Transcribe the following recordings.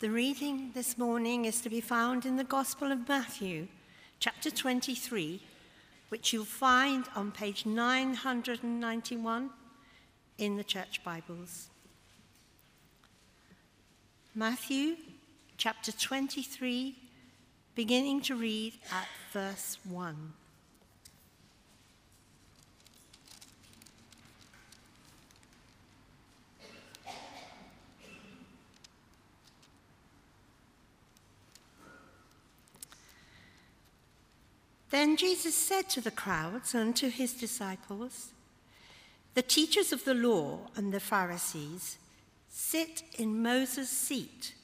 The reading this morning is to be found in the Gospel of Matthew, chapter 23, which you'll find on page 991 in the Church Bibles. Matthew chapter 23, beginning to read at verse 1. Then Jesus said to the crowds and to his disciples, The teachers of the law and the Pharisees sit in Moses' seat.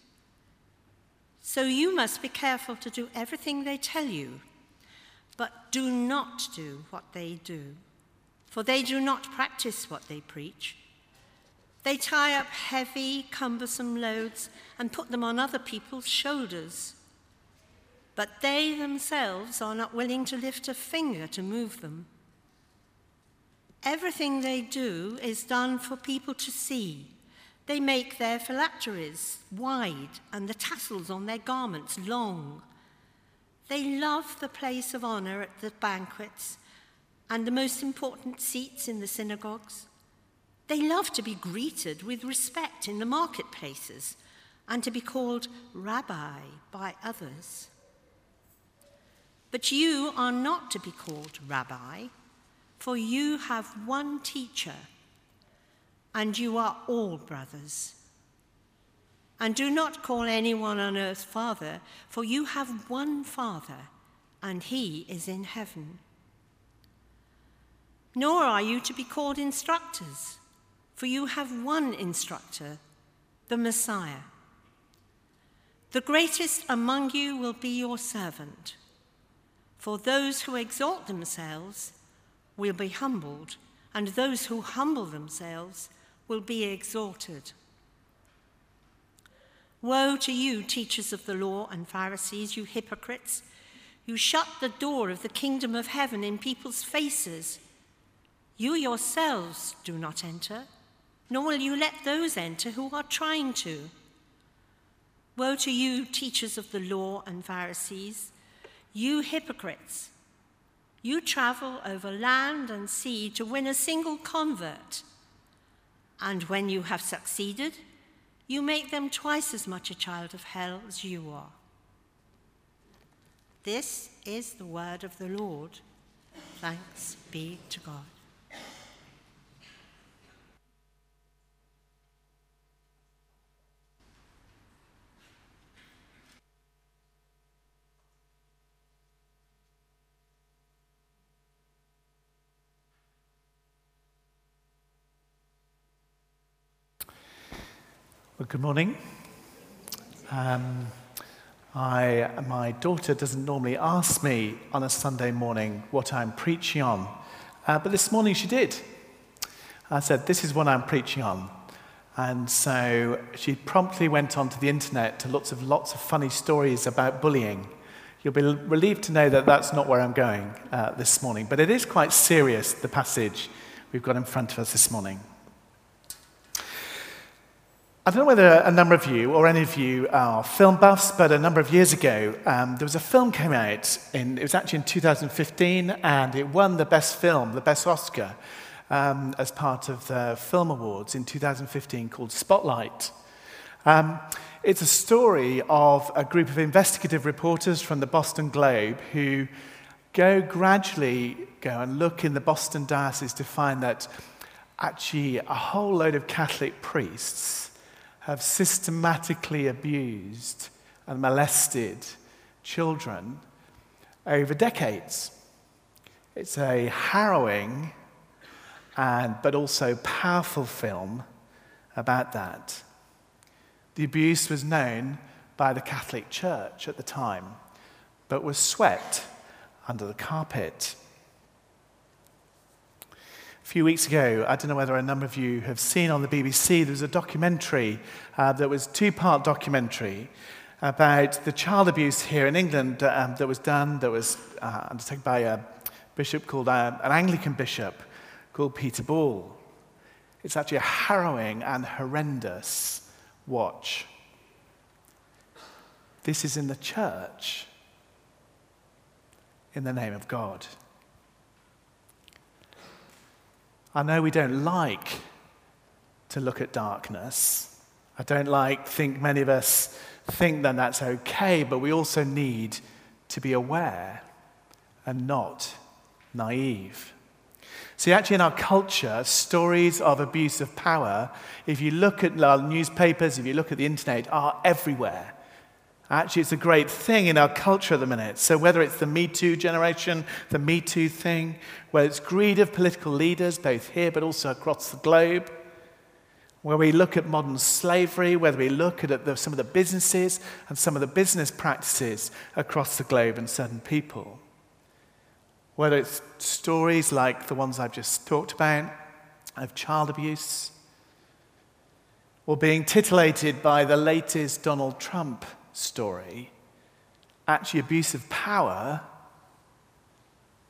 So you must be careful to do everything they tell you, but do not do what they do, for they do not practice what they preach. They tie up heavy, cumbersome loads and put them on other people's shoulders but they themselves are not willing to lift a finger to move them. Everything they do is done for people to see. They make their phylacteries wide and the tassels on their garments long. They love the place of honor at the banquets and the most important seats in the synagogues. They love to be greeted with respect in the marketplaces and to be called rabbi by others. But you are not to be called rabbi, for you have one teacher, and you are all brothers. And do not call anyone on earth father, for you have one father, and he is in heaven. Nor are you to be called instructors, for you have one instructor, the Messiah. The greatest among you will be your servant. For those who exalt themselves will be humbled, and those who humble themselves will be exalted. Woe to you, teachers of the law and Pharisees, you hypocrites! You shut the door of the kingdom of heaven in people's faces. You yourselves do not enter, nor will you let those enter who are trying to. Woe to you, teachers of the law and Pharisees! You hypocrites, you travel over land and sea to win a single convert. And when you have succeeded, you make them twice as much a child of hell as you are. This is the word of the Lord. Thanks be to God. Well, good morning. Um, I, my daughter doesn't normally ask me on a Sunday morning what I'm preaching on, uh, but this morning she did. I said, This is what I'm preaching on. And so she promptly went onto the internet to lots of lots of funny stories about bullying. You'll be relieved to know that that's not where I'm going uh, this morning, but it is quite serious, the passage we've got in front of us this morning. I don't know whether a number of you or any of you are film buffs, but a number of years ago, um, there was a film came out. In, it was actually in 2015, and it won the best film, the best Oscar, um, as part of the Film Awards in 2015, called Spotlight. Um, it's a story of a group of investigative reporters from the Boston Globe who go gradually go and look in the Boston diocese to find that actually a whole load of Catholic priests have systematically abused and molested children over decades. It's a harrowing and, but also powerful film about that. The abuse was known by the Catholic Church at the time, but was swept under the carpet. A few weeks ago, I don't know whether a number of you have seen on the BBC, there was a documentary uh, that was two-part documentary about the child abuse here in England um, that was done, that was uh, undertaken by a bishop called, uh, an Anglican bishop called Peter Ball. It's actually a harrowing and horrendous watch. This is in the church, in the name of God. I know we don't like to look at darkness. I don't like, think many of us think that that's okay, but we also need to be aware and not naive. See, actually, in our culture, stories of abuse of power, if you look at our newspapers, if you look at the internet, are everywhere. Actually, it's a great thing in our culture at the minute. So, whether it's the Me Too generation, the Me Too thing, whether it's greed of political leaders, both here but also across the globe, where we look at modern slavery, whether we look at the, some of the businesses and some of the business practices across the globe and certain people, whether it's stories like the ones I've just talked about of child abuse, or being titillated by the latest Donald Trump story, actually, abuse of power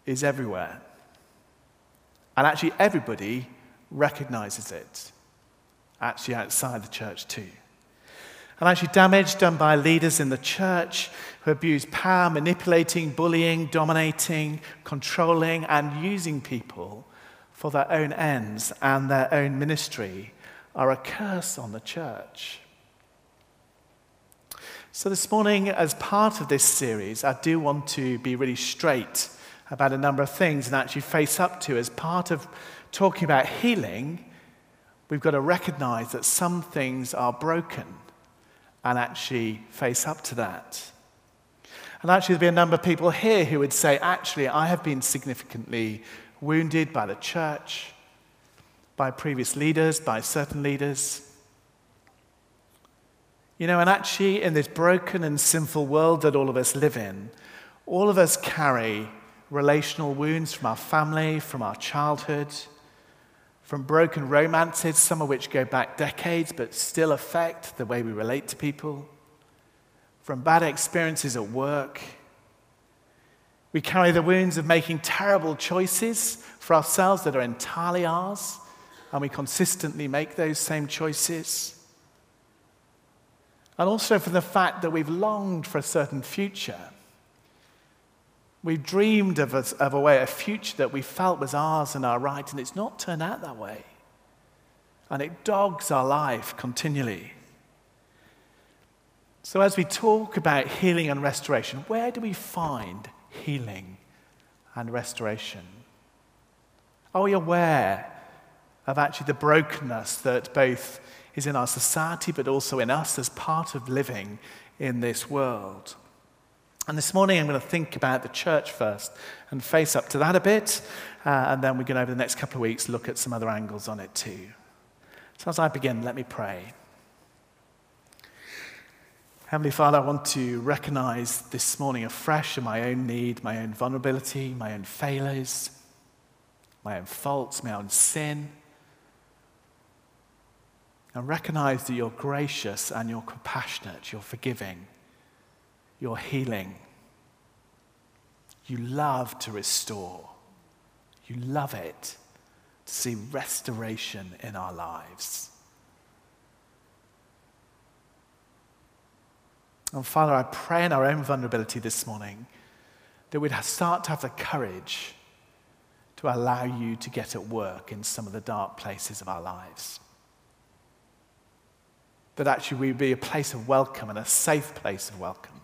is everywhere. And actually, everybody recognizes it, actually, outside the church, too. And actually, damage done by leaders in the church who abuse power, manipulating, bullying, dominating, controlling, and using people for their own ends and their own ministry are a curse on the church. So, this morning, as part of this series, I do want to be really straight about a number of things and actually face up to, as part of talking about healing, we've got to recognize that some things are broken and actually face up to that. And actually, there'll be a number of people here who would say, actually, I have been significantly wounded by the church, by previous leaders, by certain leaders. You know, and actually, in this broken and sinful world that all of us live in, all of us carry relational wounds from our family, from our childhood, from broken romances, some of which go back decades but still affect the way we relate to people, from bad experiences at work. We carry the wounds of making terrible choices for ourselves that are entirely ours, and we consistently make those same choices. And also from the fact that we've longed for a certain future. We've dreamed of a, of a way, a future that we felt was ours and our right, and it's not turned out that way. And it dogs our life continually. So, as we talk about healing and restoration, where do we find healing and restoration? Are we aware of actually the brokenness that both is in our society, but also in us as part of living in this world. And this morning I'm going to think about the church first and face up to that a bit, uh, and then we're going to, over the next couple of weeks, look at some other angles on it too. So as I begin, let me pray. Heavenly Father, I want to recognize this morning afresh in my own need, my own vulnerability, my own failures, my own faults, my own sin and recognize that you're gracious and you're compassionate, you're forgiving, you're healing. You love to restore. You love it to see restoration in our lives. And Father, I pray in our own vulnerability this morning that we'd start to have the courage to allow you to get at work in some of the dark places of our lives that actually we be a place of welcome and a safe place of welcome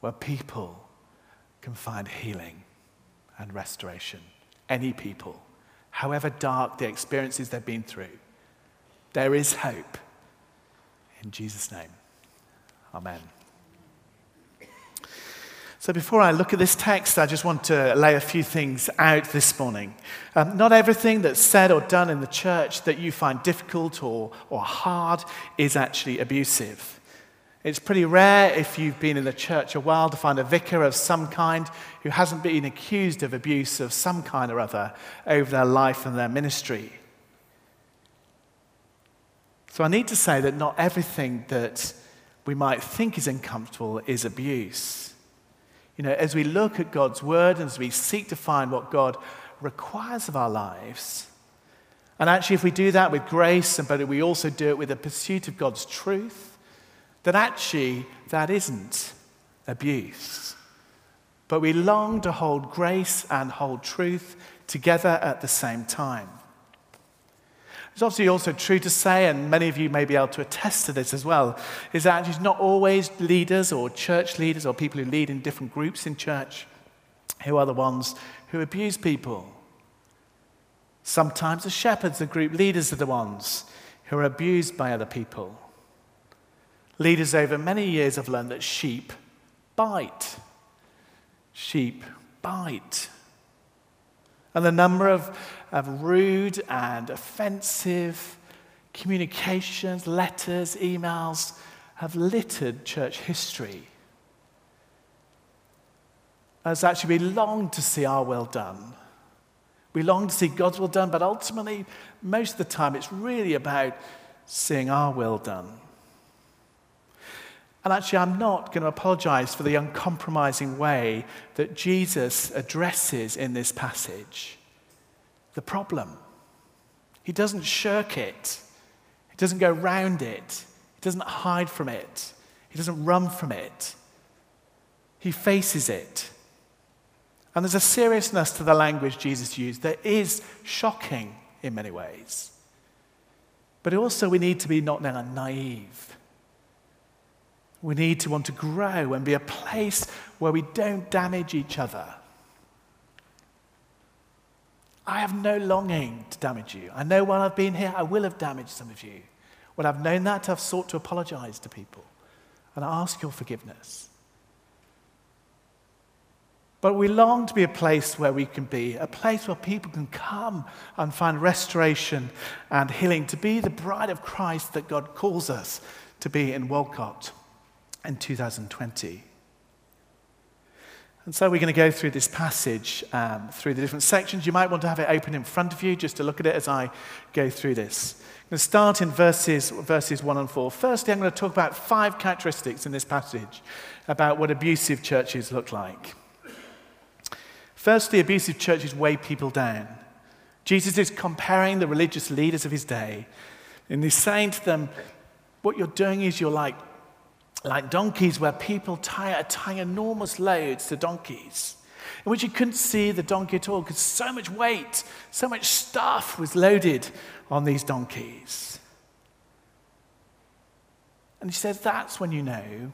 where people can find healing and restoration. Any people, however dark the experiences they've been through, there is hope. In Jesus' name, Amen. So, before I look at this text, I just want to lay a few things out this morning. Um, not everything that's said or done in the church that you find difficult or, or hard is actually abusive. It's pretty rare if you've been in the church a while to find a vicar of some kind who hasn't been accused of abuse of some kind or other over their life and their ministry. So, I need to say that not everything that we might think is uncomfortable is abuse. You know, as we look at God's word and as we seek to find what God requires of our lives, and actually, if we do that with grace, but we also do it with a pursuit of God's truth that actually that isn't abuse. But we long to hold grace and hold truth together at the same time. It's obviously also true to say, and many of you may be able to attest to this as well, is that it's not always leaders or church leaders or people who lead in different groups in church who are the ones who abuse people. Sometimes the shepherds, the group leaders, are the ones who are abused by other people. Leaders over many years have learned that sheep bite. Sheep bite. And the number of, of rude and offensive communications, letters, emails have littered church history. As actually, we long to see our will done. We long to see God's will done, but ultimately, most of the time, it's really about seeing our will done. And actually, I'm not going to apologize for the uncompromising way that Jesus addresses in this passage the problem. He doesn't shirk it, he doesn't go round it, he doesn't hide from it, he doesn't run from it. He faces it. And there's a seriousness to the language Jesus used that is shocking in many ways. But also, we need to be not now naive. We need to want to grow and be a place where we don't damage each other. I have no longing to damage you. I know while I've been here, I will have damaged some of you. When I've known that, I've sought to apologize to people and ask your forgiveness. But we long to be a place where we can be, a place where people can come and find restoration and healing, to be the bride of Christ that God calls us to be in Walcott in 2020. And so we're going to go through this passage um, through the different sections. You might want to have it open in front of you just to look at it as I go through this. I'm going to start in verses, verses 1 and 4. Firstly, I'm going to talk about five characteristics in this passage about what abusive churches look like. Firstly, abusive churches weigh people down. Jesus is comparing the religious leaders of his day, and he's saying to them, What you're doing is you're like, like donkeys, where people tie, are tying enormous loads to donkeys, in which you couldn't see the donkey at all because so much weight, so much stuff was loaded on these donkeys. And he says, That's when you know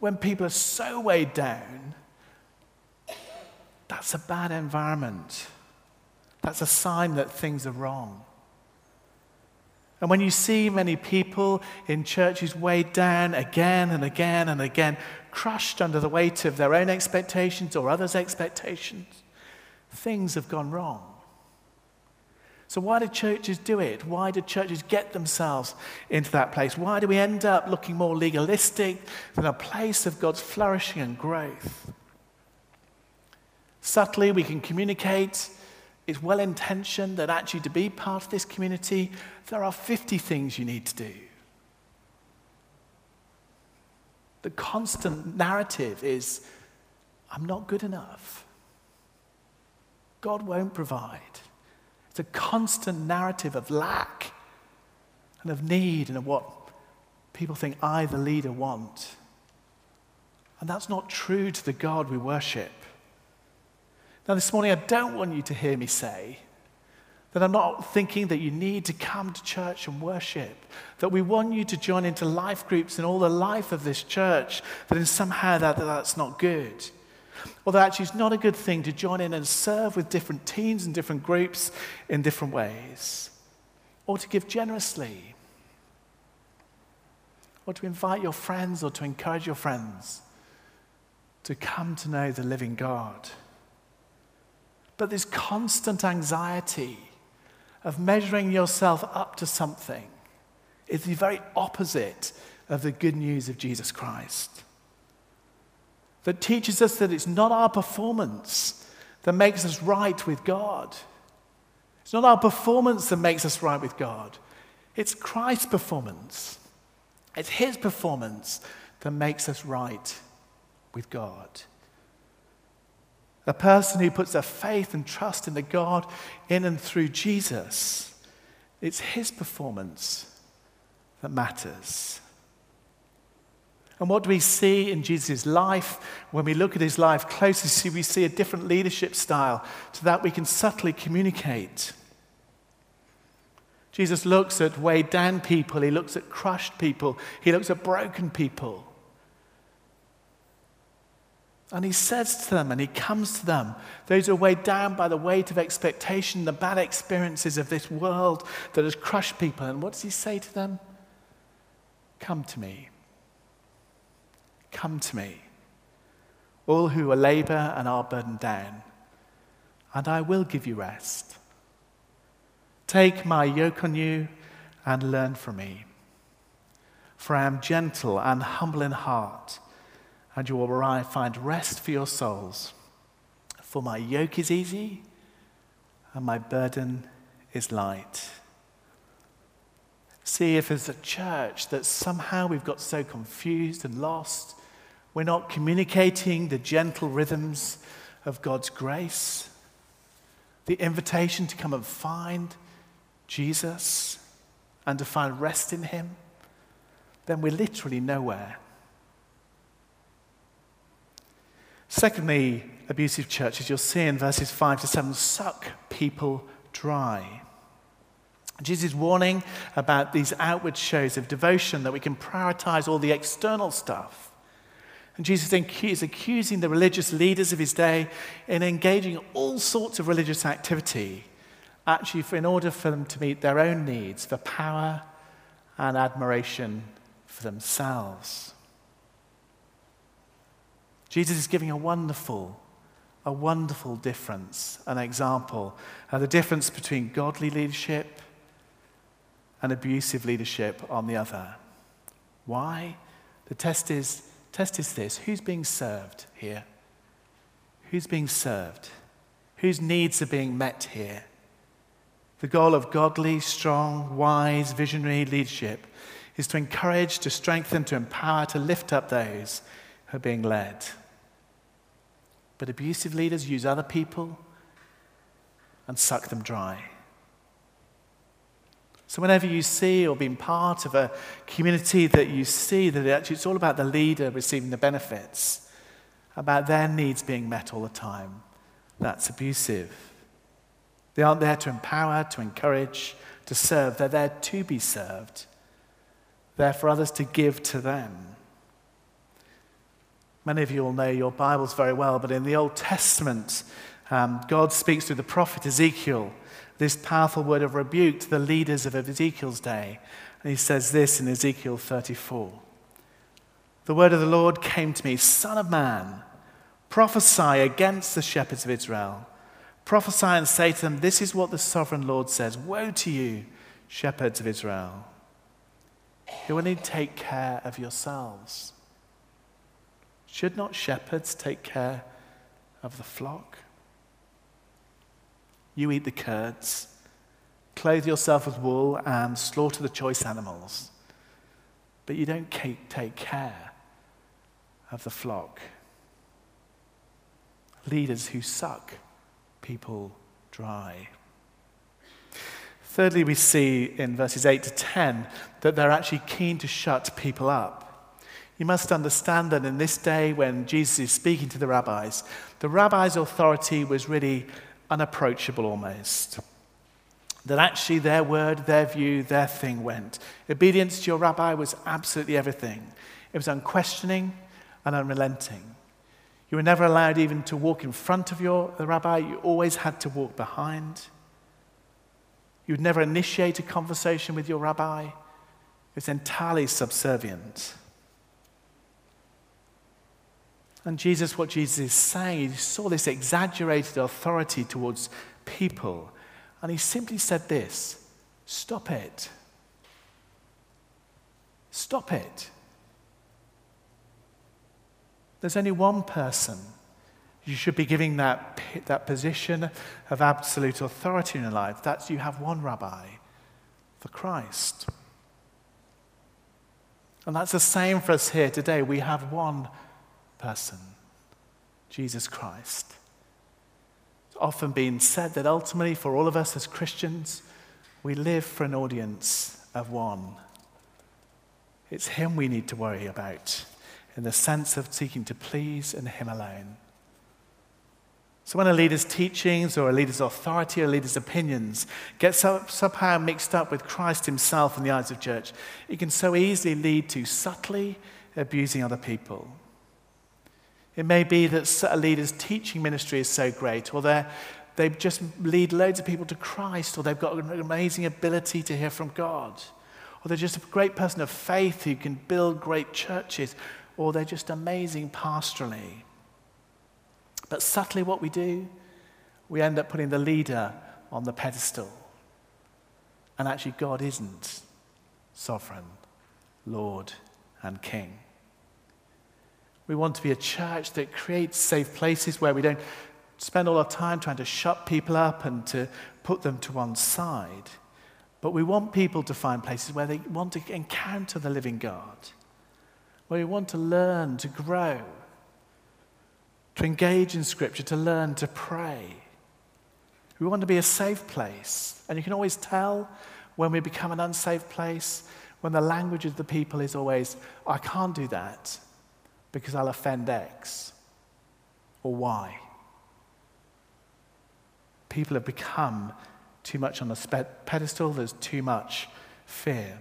when people are so weighed down that's a bad environment. That's a sign that things are wrong. And when you see many people in churches weighed down again and again and again, crushed under the weight of their own expectations or others' expectations, things have gone wrong. So, why do churches do it? Why do churches get themselves into that place? Why do we end up looking more legalistic than a place of God's flourishing and growth? Subtly, we can communicate. It's well intentioned that actually to be part of this community, there are 50 things you need to do. The constant narrative is I'm not good enough. God won't provide. It's a constant narrative of lack and of need and of what people think I, the leader, want. And that's not true to the God we worship. Now, this morning, I don't want you to hear me say that I'm not thinking that you need to come to church and worship, that we want you to join into life groups and all the life of this church, that in somehow that, that that's not good. That actually it's not a good thing to join in and serve with different teams and different groups in different ways. Or to give generously. Or to invite your friends or to encourage your friends to come to know the living God. But this constant anxiety of measuring yourself up to something is the very opposite of the good news of Jesus Christ. That teaches us that it's not our performance that makes us right with God. It's not our performance that makes us right with God. It's Christ's performance. It's His performance that makes us right with God. A person who puts their faith and trust in the God in and through Jesus. It's his performance that matters. And what do we see in Jesus' life? When we look at his life closely, we see a different leadership style to that we can subtly communicate. Jesus looks at weighed down people, he looks at crushed people, he looks at broken people. And he says to them, and he comes to them, those who are weighed down by the weight of expectation, the bad experiences of this world that has crushed people. And what does he say to them? Come to me. Come to me, all who are labor and are burdened down, and I will give you rest. Take my yoke on you and learn from me. For I am gentle and humble in heart, and you will find rest for your souls. For my yoke is easy and my burden is light. See if as a church that somehow we've got so confused and lost, we're not communicating the gentle rhythms of God's grace, the invitation to come and find Jesus and to find rest in Him, then we're literally nowhere. Secondly, abusive churches, you'll see in verses 5 to 7, suck people dry. Jesus' is warning about these outward shows of devotion that we can prioritize all the external stuff. And Jesus is accusing the religious leaders of his day in engaging all sorts of religious activity actually in order for them to meet their own needs for power and admiration for themselves. Jesus is giving a wonderful, a wonderful difference, an example of the difference between godly leadership and abusive leadership on the other. Why? The test is, test is this who's being served here? Who's being served? Whose needs are being met here? The goal of godly, strong, wise, visionary leadership is to encourage, to strengthen, to empower, to lift up those who are being led. But abusive leaders use other people and suck them dry. So, whenever you see or being part of a community that you see that actually it's all about the leader receiving the benefits, about their needs being met all the time, that's abusive. They aren't there to empower, to encourage, to serve. They're there to be served. They're for others to give to them. Many of you will know your Bibles very well, but in the Old Testament, um, God speaks through the prophet Ezekiel this powerful word of rebuke to the leaders of Ezekiel's day. And he says this in Ezekiel 34 The word of the Lord came to me, Son of man, prophesy against the shepherds of Israel Prophesy and say to them, This is what the sovereign Lord says Woe to you, shepherds of Israel. You to take care of yourselves. Should not shepherds take care of the flock? You eat the curds, clothe yourself with wool, and slaughter the choice animals, but you don't take care of the flock. Leaders who suck people dry. Thirdly, we see in verses 8 to 10 that they're actually keen to shut people up. You must understand that in this day when Jesus is speaking to the rabbis, the rabbis' authority was really unapproachable almost. That actually their word, their view, their thing went. Obedience to your rabbi was absolutely everything, it was unquestioning and unrelenting. You were never allowed even to walk in front of your rabbi, you always had to walk behind. You would never initiate a conversation with your rabbi. It was entirely subservient. And Jesus, what Jesus is saying, he saw this exaggerated authority towards people. And he simply said this stop it. Stop it. There's only one person you should be giving that, that position of absolute authority in your life. That's you have one rabbi for Christ. And that's the same for us here today. We have one person, Jesus Christ. It's often been said that ultimately, for all of us as Christians, we live for an audience of one. It's Him we need to worry about. in the sense of seeking to please in Him alone. So when a leader's teachings or a leader's authority or a leader's opinions get somehow mixed up with Christ himself in the eyes of church, it can so easily lead to subtly abusing other people. It may be that a leader's teaching ministry is so great, or they just lead loads of people to Christ, or they've got an amazing ability to hear from God, or they're just a great person of faith who can build great churches, or they're just amazing pastorally. But subtly, what we do, we end up putting the leader on the pedestal. And actually, God isn't sovereign, Lord, and King. We want to be a church that creates safe places where we don't spend all our time trying to shut people up and to put them to one side. But we want people to find places where they want to encounter the living God, where we want to learn, to grow, to engage in Scripture, to learn to pray. We want to be a safe place. And you can always tell when we become an unsafe place, when the language of the people is always, I can't do that because I'll offend X or Y. People have become too much on the pedestal, there's too much fear.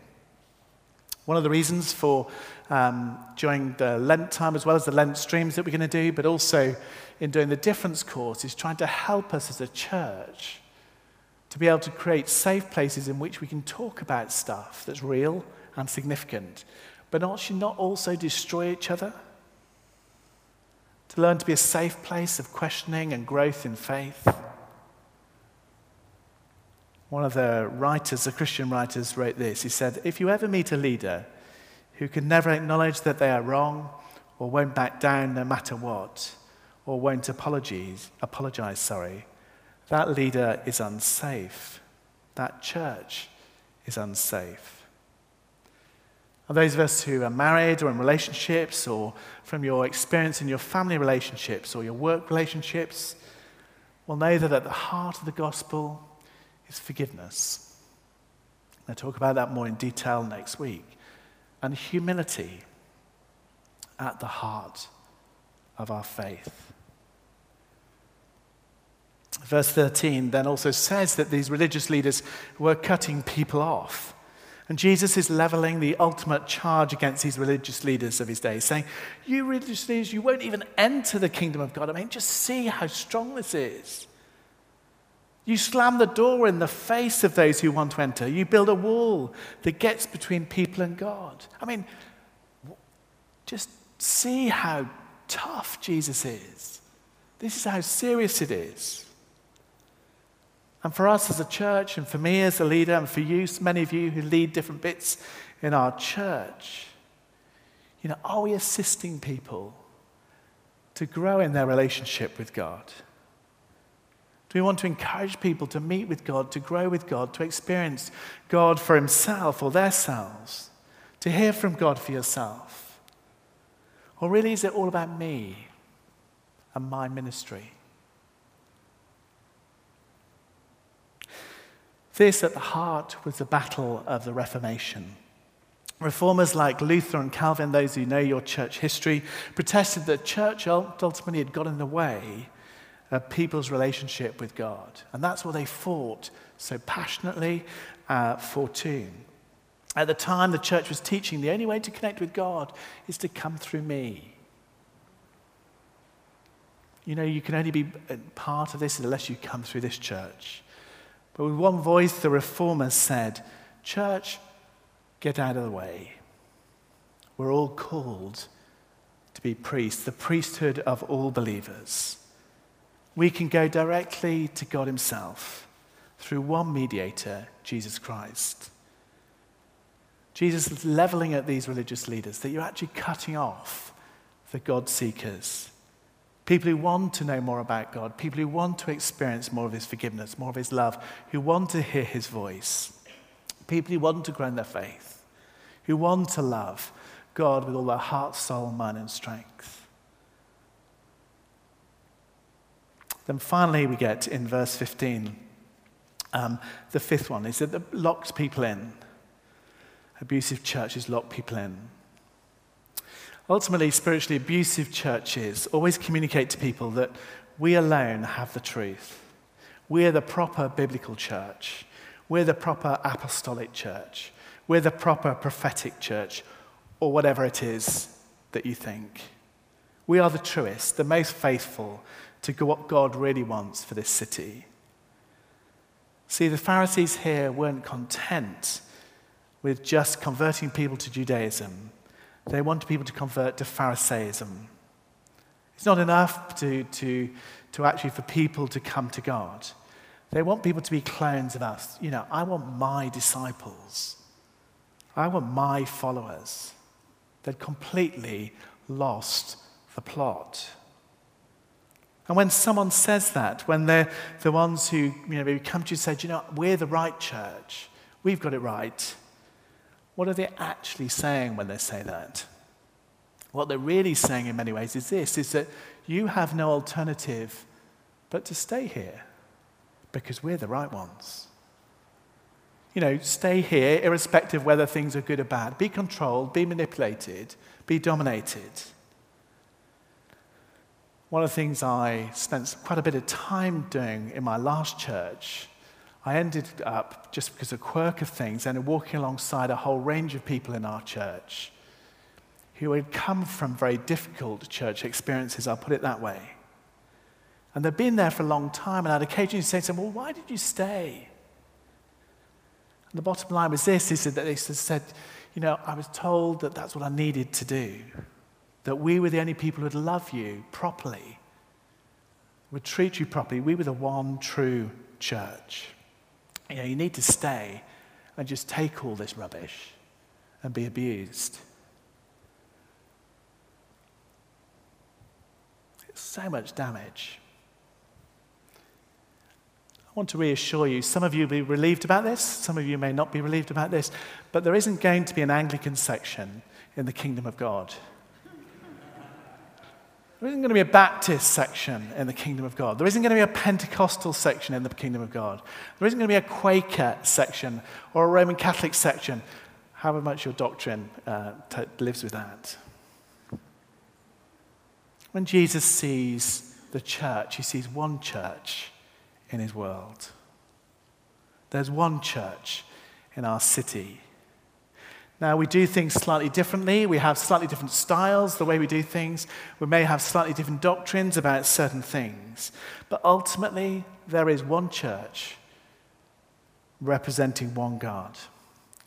One of the reasons for um, during the Lent time, as well as the Lent streams that we're going to do, but also in doing the difference course, is trying to help us as a church to be able to create safe places in which we can talk about stuff that's real and significant, but not, not also destroy each other. To learn to be a safe place of questioning and growth in faith. One of the writers, the Christian writers, wrote this. He said, If you ever meet a leader who can never acknowledge that they are wrong or won't back down no matter what, or won't apologize, apologize, sorry, that leader is unsafe. That church is unsafe. And those of us who are married or in relationships, or from your experience in your family relationships or your work relationships, will know that at the heart of the gospel is forgiveness. I'll talk about that more in detail next week. And humility at the heart of our faith. Verse 13 then also says that these religious leaders were cutting people off. And Jesus is leveling the ultimate charge against these religious leaders of his day, saying, You religious leaders, you won't even enter the kingdom of God. I mean, just see how strong this is. You slam the door in the face of those who want to enter. You build a wall that gets between people and God. I mean, just see how tough Jesus is. This is how serious it is. And for us as a church, and for me as a leader, and for you, many of you who lead different bits in our church, you know, are we assisting people to grow in their relationship with God? Do we want to encourage people to meet with God, to grow with God, to experience God for himself or themselves, to hear from God for yourself? Or really is it all about me and my ministry? This at the heart was the battle of the Reformation. Reformers like Luther and Calvin, those who know your church history, protested that church ultimately had got in the way of people's relationship with God. And that's what they fought so passionately uh, for too. At the time, the church was teaching the only way to connect with God is to come through me. You know, you can only be part of this unless you come through this church. But with one voice, the reformers said, Church, get out of the way. We're all called to be priests, the priesthood of all believers we can go directly to God Himself through one mediator, Jesus Christ. Jesus is leveling at these religious leaders that you're actually cutting off the God seekers. People who want to know more about God, people who want to experience more of His forgiveness, more of His love, who want to hear His voice, people who want to grow in their faith, who want to love God with all their heart, soul, mind, and strength. Then finally, we get in verse 15, um, the fifth one is that it locks people in. Abusive churches lock people in. Ultimately, spiritually abusive churches always communicate to people that we alone have the truth. We're the proper biblical church. We're the proper apostolic church. We're the proper prophetic church, or whatever it is that you think. We are the truest, the most faithful to what God really wants for this city. See, the Pharisees here weren't content with just converting people to Judaism, they wanted people to convert to Pharisaism. It's not enough to, to, to actually for people to come to God. They want people to be clones of us. You know, I want my disciples. I want my followers. They'd completely lost the plot. And when someone says that, when they're the ones who you know, maybe come to you and say, you know, we're the right church, we've got it right, what are they actually saying when they say that? What they're really saying in many ways is this is that you have no alternative but to stay here because we're the right ones. You know, stay here irrespective of whether things are good or bad. Be controlled, be manipulated, be dominated. One of the things I spent quite a bit of time doing in my last church, I ended up, just because of a quirk of things, and walking alongside a whole range of people in our church who had come from very difficult church experiences, I'll put it that way. And they'd been there for a long time, and I'd occasionally say to them, Well, why did you stay? And the bottom line was this is that they said, You know, I was told that that's what I needed to do, that we were the only people who would love you properly, would treat you properly. We were the one true church. You know, you need to stay and just take all this rubbish and be abused. It's so much damage. I want to reassure you, some of you will be relieved about this, some of you may not be relieved about this, but there isn't going to be an Anglican section in the kingdom of God. There isn't going to be a Baptist section in the kingdom of God. There isn't going to be a Pentecostal section in the kingdom of God. There isn't going to be a Quaker section or a Roman Catholic section, however much your doctrine uh, t- lives with that. When Jesus sees the church, he sees one church in his world. There's one church in our city. Now, we do things slightly differently. We have slightly different styles, the way we do things. We may have slightly different doctrines about certain things. But ultimately, there is one church representing one God.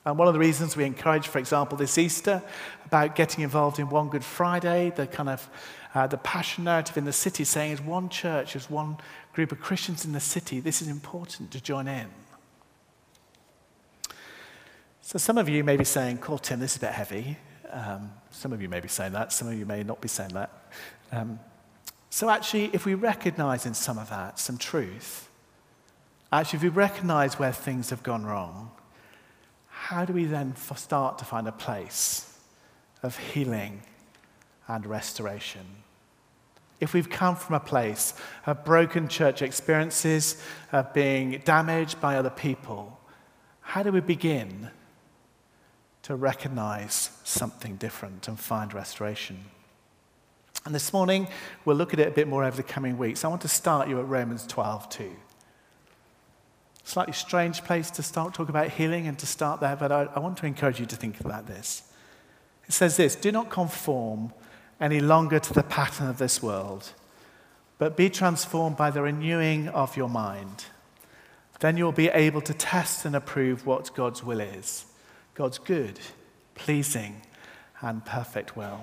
And one of the reasons we encourage, for example, this Easter about getting involved in One Good Friday, the kind of uh, the passion narrative in the city saying as one church, as one group of Christians in the city, this is important to join in. So some of you may be saying, Cool, Tim, this is a bit heavy. Um, some of you may be saying that, some of you may not be saying that. Um, so actually, if we recognize in some of that some truth, actually, if we recognize where things have gone wrong, how do we then start to find a place of healing and restoration? If we've come from a place of broken church experiences, of being damaged by other people, how do we begin to recognize something different and find restoration? And this morning, we'll look at it a bit more over the coming weeks. I want to start you at Romans 12, too. Slightly strange place to start talk about healing and to start there, but I, I want to encourage you to think about this. It says this Do not conform any longer to the pattern of this world, but be transformed by the renewing of your mind. Then you'll be able to test and approve what God's will is God's good, pleasing, and perfect will.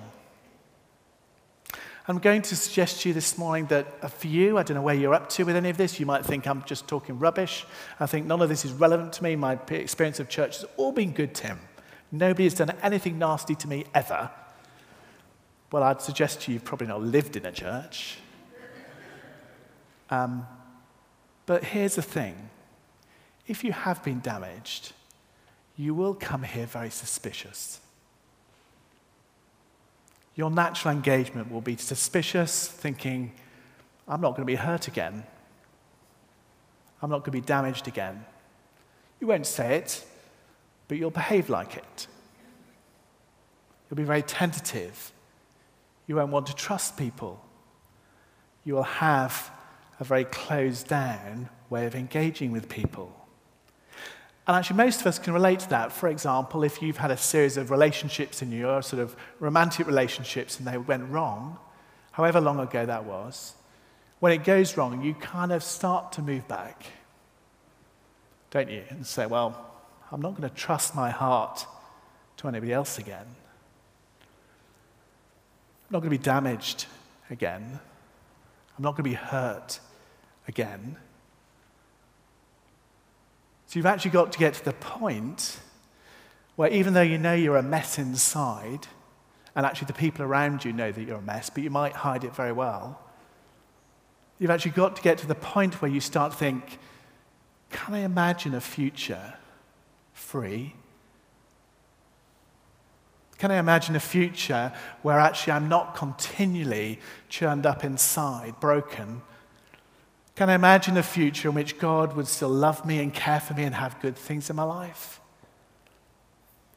I'm going to suggest to you this morning that for you, I don't know where you're up to with any of this. You might think I'm just talking rubbish. I think none of this is relevant to me. My experience of church has all been good, Tim. Nobody has done anything nasty to me ever. Well, I'd suggest to you you've probably not lived in a church. Um, but here's the thing if you have been damaged, you will come here very suspicious. Your natural engagement will be suspicious, thinking, I'm not going to be hurt again. I'm not going to be damaged again. You won't say it, but you'll behave like it. You'll be very tentative You won't want to trust people. You will have a very closed down way of engaging with people. And actually, most of us can relate to that. For example, if you've had a series of relationships in your sort of romantic relationships and they went wrong, however long ago that was, when it goes wrong, you kind of start to move back, don't you? And say, well, I'm not going to trust my heart to anybody else again. I'm not going to be damaged again. I'm not going to be hurt again. So you've actually got to get to the point where even though you know you're a mess inside, and actually the people around you know that you're a mess, but you might hide it very well, you've actually got to get to the point where you start to think, can I imagine a future free? Can I imagine a future where actually I'm not continually churned up inside, broken, can I imagine a future in which God would still love me and care for me and have good things in my life?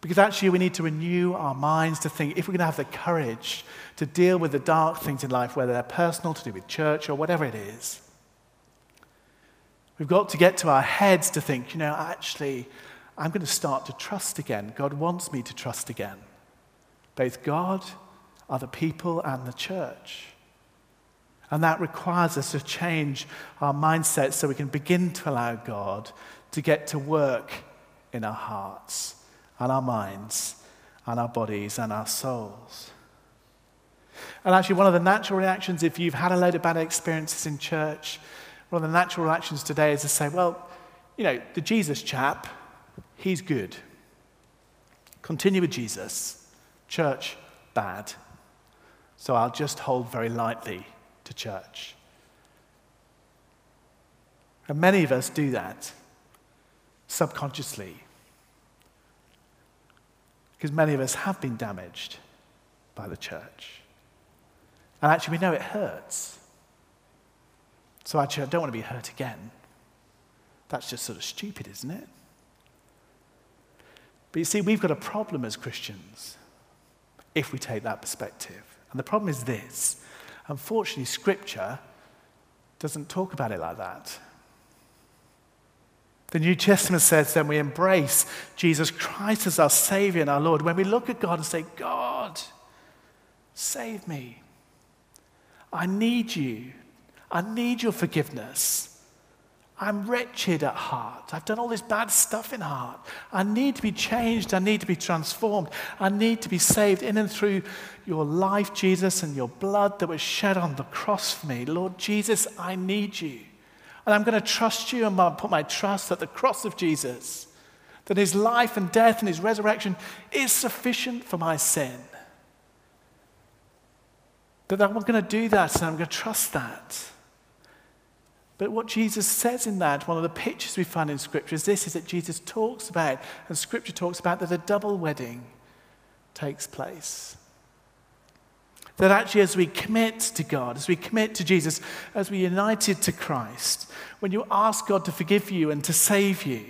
Because actually, we need to renew our minds to think if we're going to have the courage to deal with the dark things in life, whether they're personal, to do with church, or whatever it is, we've got to get to our heads to think, you know, actually, I'm going to start to trust again. God wants me to trust again. Both God, other people, and the church. And that requires us to change our mindset so we can begin to allow God to get to work in our hearts and our minds and our bodies and our souls. And actually, one of the natural reactions, if you've had a load of bad experiences in church, one of the natural reactions today is to say, well, you know, the Jesus chap, he's good. Continue with Jesus. Church, bad. So I'll just hold very lightly to church. And many of us do that subconsciously because many of us have been damaged by the church. And actually, we know it hurts. So, actually, I don't want to be hurt again. That's just sort of stupid, isn't it? But you see, we've got a problem as Christians if we take that perspective. And the problem is this Unfortunately, Scripture doesn't talk about it like that. The New Testament says then we embrace Jesus Christ as our Savior and our Lord. When we look at God and say, God, save me. I need you. I need your forgiveness. I'm wretched at heart. I've done all this bad stuff in heart. I need to be changed. I need to be transformed. I need to be saved in and through your life, Jesus, and your blood that was shed on the cross for me. Lord Jesus, I need you. And I'm going to trust you and put my trust at the cross of Jesus, that his life and death and his resurrection is sufficient for my sin. That I'm going to do that and I'm going to trust that. But what Jesus says in that, one of the pictures we find in Scripture is this, is that Jesus talks about, and Scripture talks about that a double wedding takes place. That actually, as we commit to God, as we commit to Jesus, as we are united to Christ, when you ask God to forgive you and to save you,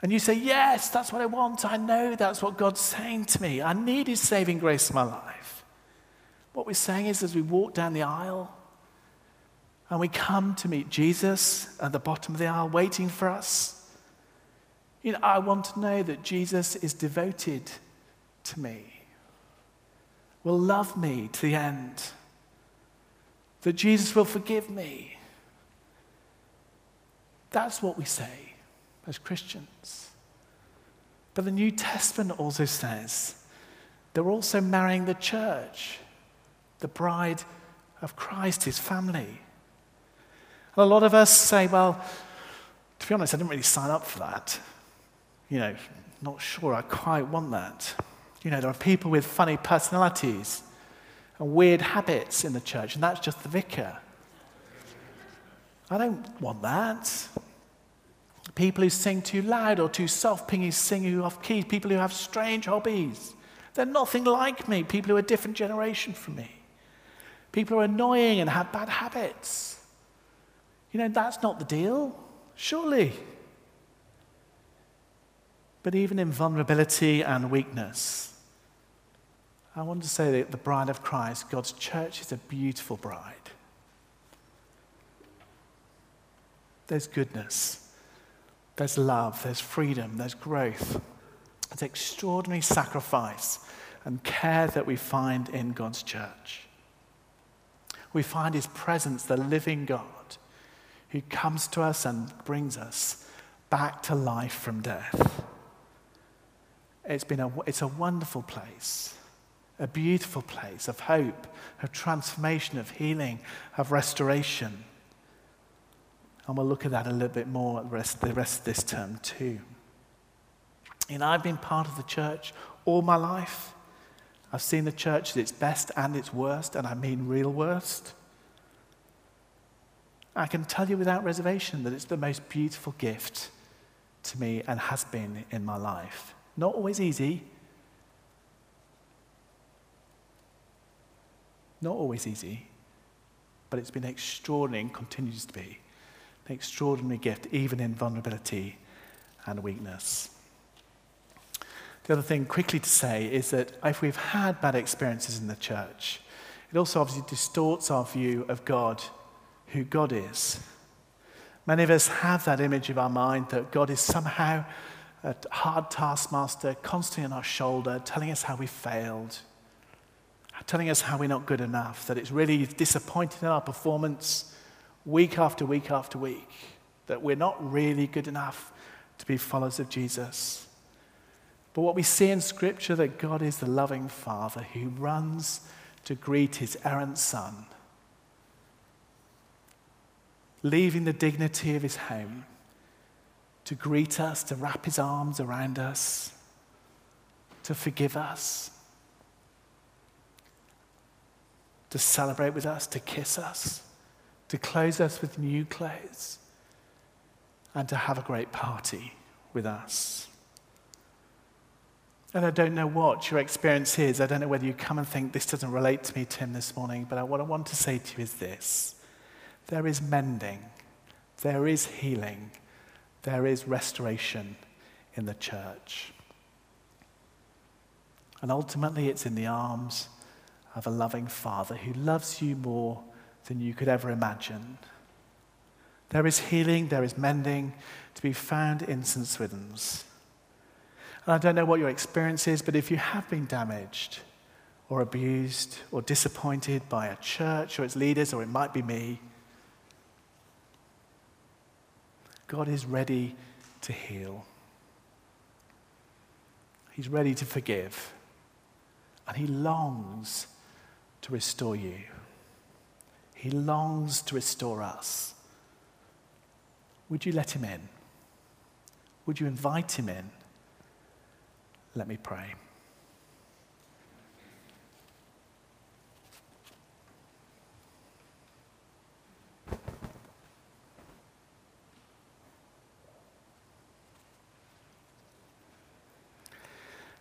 and you say, Yes, that's what I want. I know that's what God's saying to me. I need His saving grace in my life. What we're saying is, as we walk down the aisle, and we come to meet Jesus at the bottom of the aisle waiting for us. You know, I want to know that Jesus is devoted to me, will love me to the end, that Jesus will forgive me. That's what we say as Christians. But the New Testament also says they're also marrying the church, the bride of Christ, his family. And a lot of us say, well, to be honest, I didn't really sign up for that. You know, not sure I quite want that. You know, there are people with funny personalities and weird habits in the church, and that's just the vicar. I don't want that. People who sing too loud or too soft, people sing off key, people who have strange hobbies. They're nothing like me. People who are a different generation from me. People who are annoying and have bad habits. You know, that's not the deal, surely. But even in vulnerability and weakness, I want to say that the bride of Christ, God's church, is a beautiful bride. There's goodness, there's love, there's freedom, there's growth, there's extraordinary sacrifice and care that we find in God's church. We find his presence, the living God, who comes to us and brings us back to life from death. It's, been a, it's a wonderful place a beautiful place of hope, of transformation, of healing, of restoration. And we'll look at that a little bit more the rest, the rest of this term, too. You know, I've been part of the church all my life. I've seen the church at its best and its worst, and I mean real worst. I can tell you without reservation that it's the most beautiful gift to me and has been in my life. Not always easy, Not always easy, but it's been extraordinary and continues to be an extraordinary gift, even in vulnerability and weakness. The other thing, quickly to say, is that if we've had bad experiences in the church, it also obviously distorts our view of God, who God is. Many of us have that image of our mind that God is somehow a hard taskmaster, constantly on our shoulder, telling us how we failed, telling us how we're not good enough, that it's really disappointing in our performance week after week after week, that we're not really good enough to be followers of Jesus. But what we see in Scripture that God is the loving Father who runs to greet his errant Son, leaving the dignity of his home to greet us, to wrap his arms around us, to forgive us to celebrate with us, to kiss us, to clothe us with new clothes, and to have a great party with us. And I don't know what your experience is. I don't know whether you come and think, this doesn't relate to me, Tim, this morning, but what I want to say to you is this there is mending, there is healing, there is restoration in the church. And ultimately, it's in the arms of a loving Father who loves you more than you could ever imagine. There is healing, there is mending to be found in St. Swithin's. And I don't know what your experience is, but if you have been damaged or abused or disappointed by a church or its leaders, or it might be me, God is ready to heal. He's ready to forgive. And He longs to restore you. He longs to restore us. Would you let him in? Would you invite him in? Let me pray.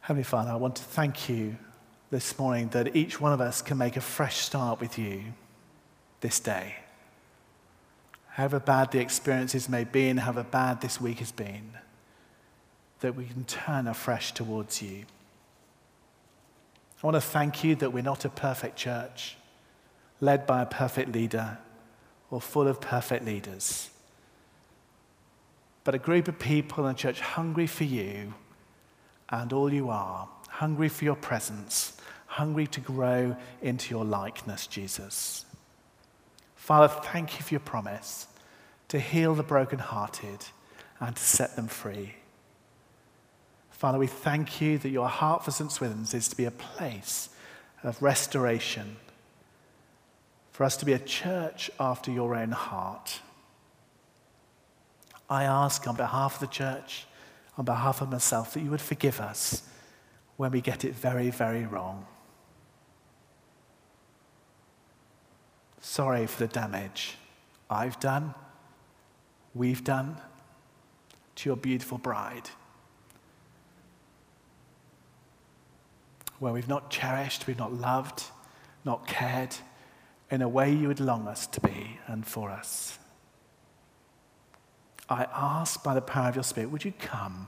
Heavenly Father, I want to thank you this morning that each one of us can make a fresh start with you this day. However bad the experiences may be and however bad this week has been, that we can turn afresh towards you. I want to thank you that we're not a perfect church, led by a perfect leader or full of perfect leaders, but a group of people in a church hungry for you and all you are, hungry for your presence hungry to grow into your likeness, Jesus. Father, thank you for your promise to heal the brokenhearted and to set them free. Father, we thank you that your heart for St. Swithin's is to be a place of restoration, for us to be a church after your own heart. I ask on behalf of the church, on behalf of myself, that you would forgive us when we get it very, very wrong. sorry for the damage I've done, we've done to your beautiful bride. Where we've not cherished, we've not loved, not cared in a way you would long us to be and for us. I ask by the power of your Spirit, would you come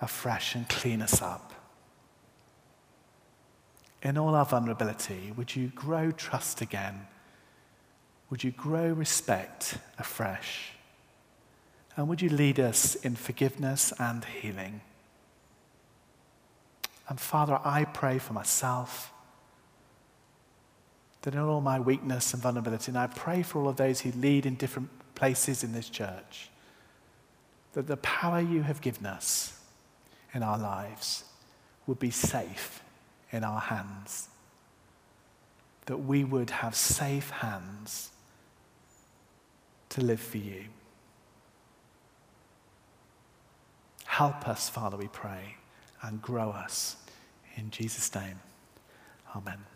afresh and clean us up? in all our vulnerability, would you grow trust again? Would you grow respect afresh? And would you lead us in forgiveness and healing? And Father, I pray for myself that in all my weakness and vulnerability, and I pray for all of those who lead in different places in this church, that the power you have given us in our lives would be safe in our hands. That we would have safe hands to live for you. Help us, Father, we pray, and grow us. In Jesus' name, amen.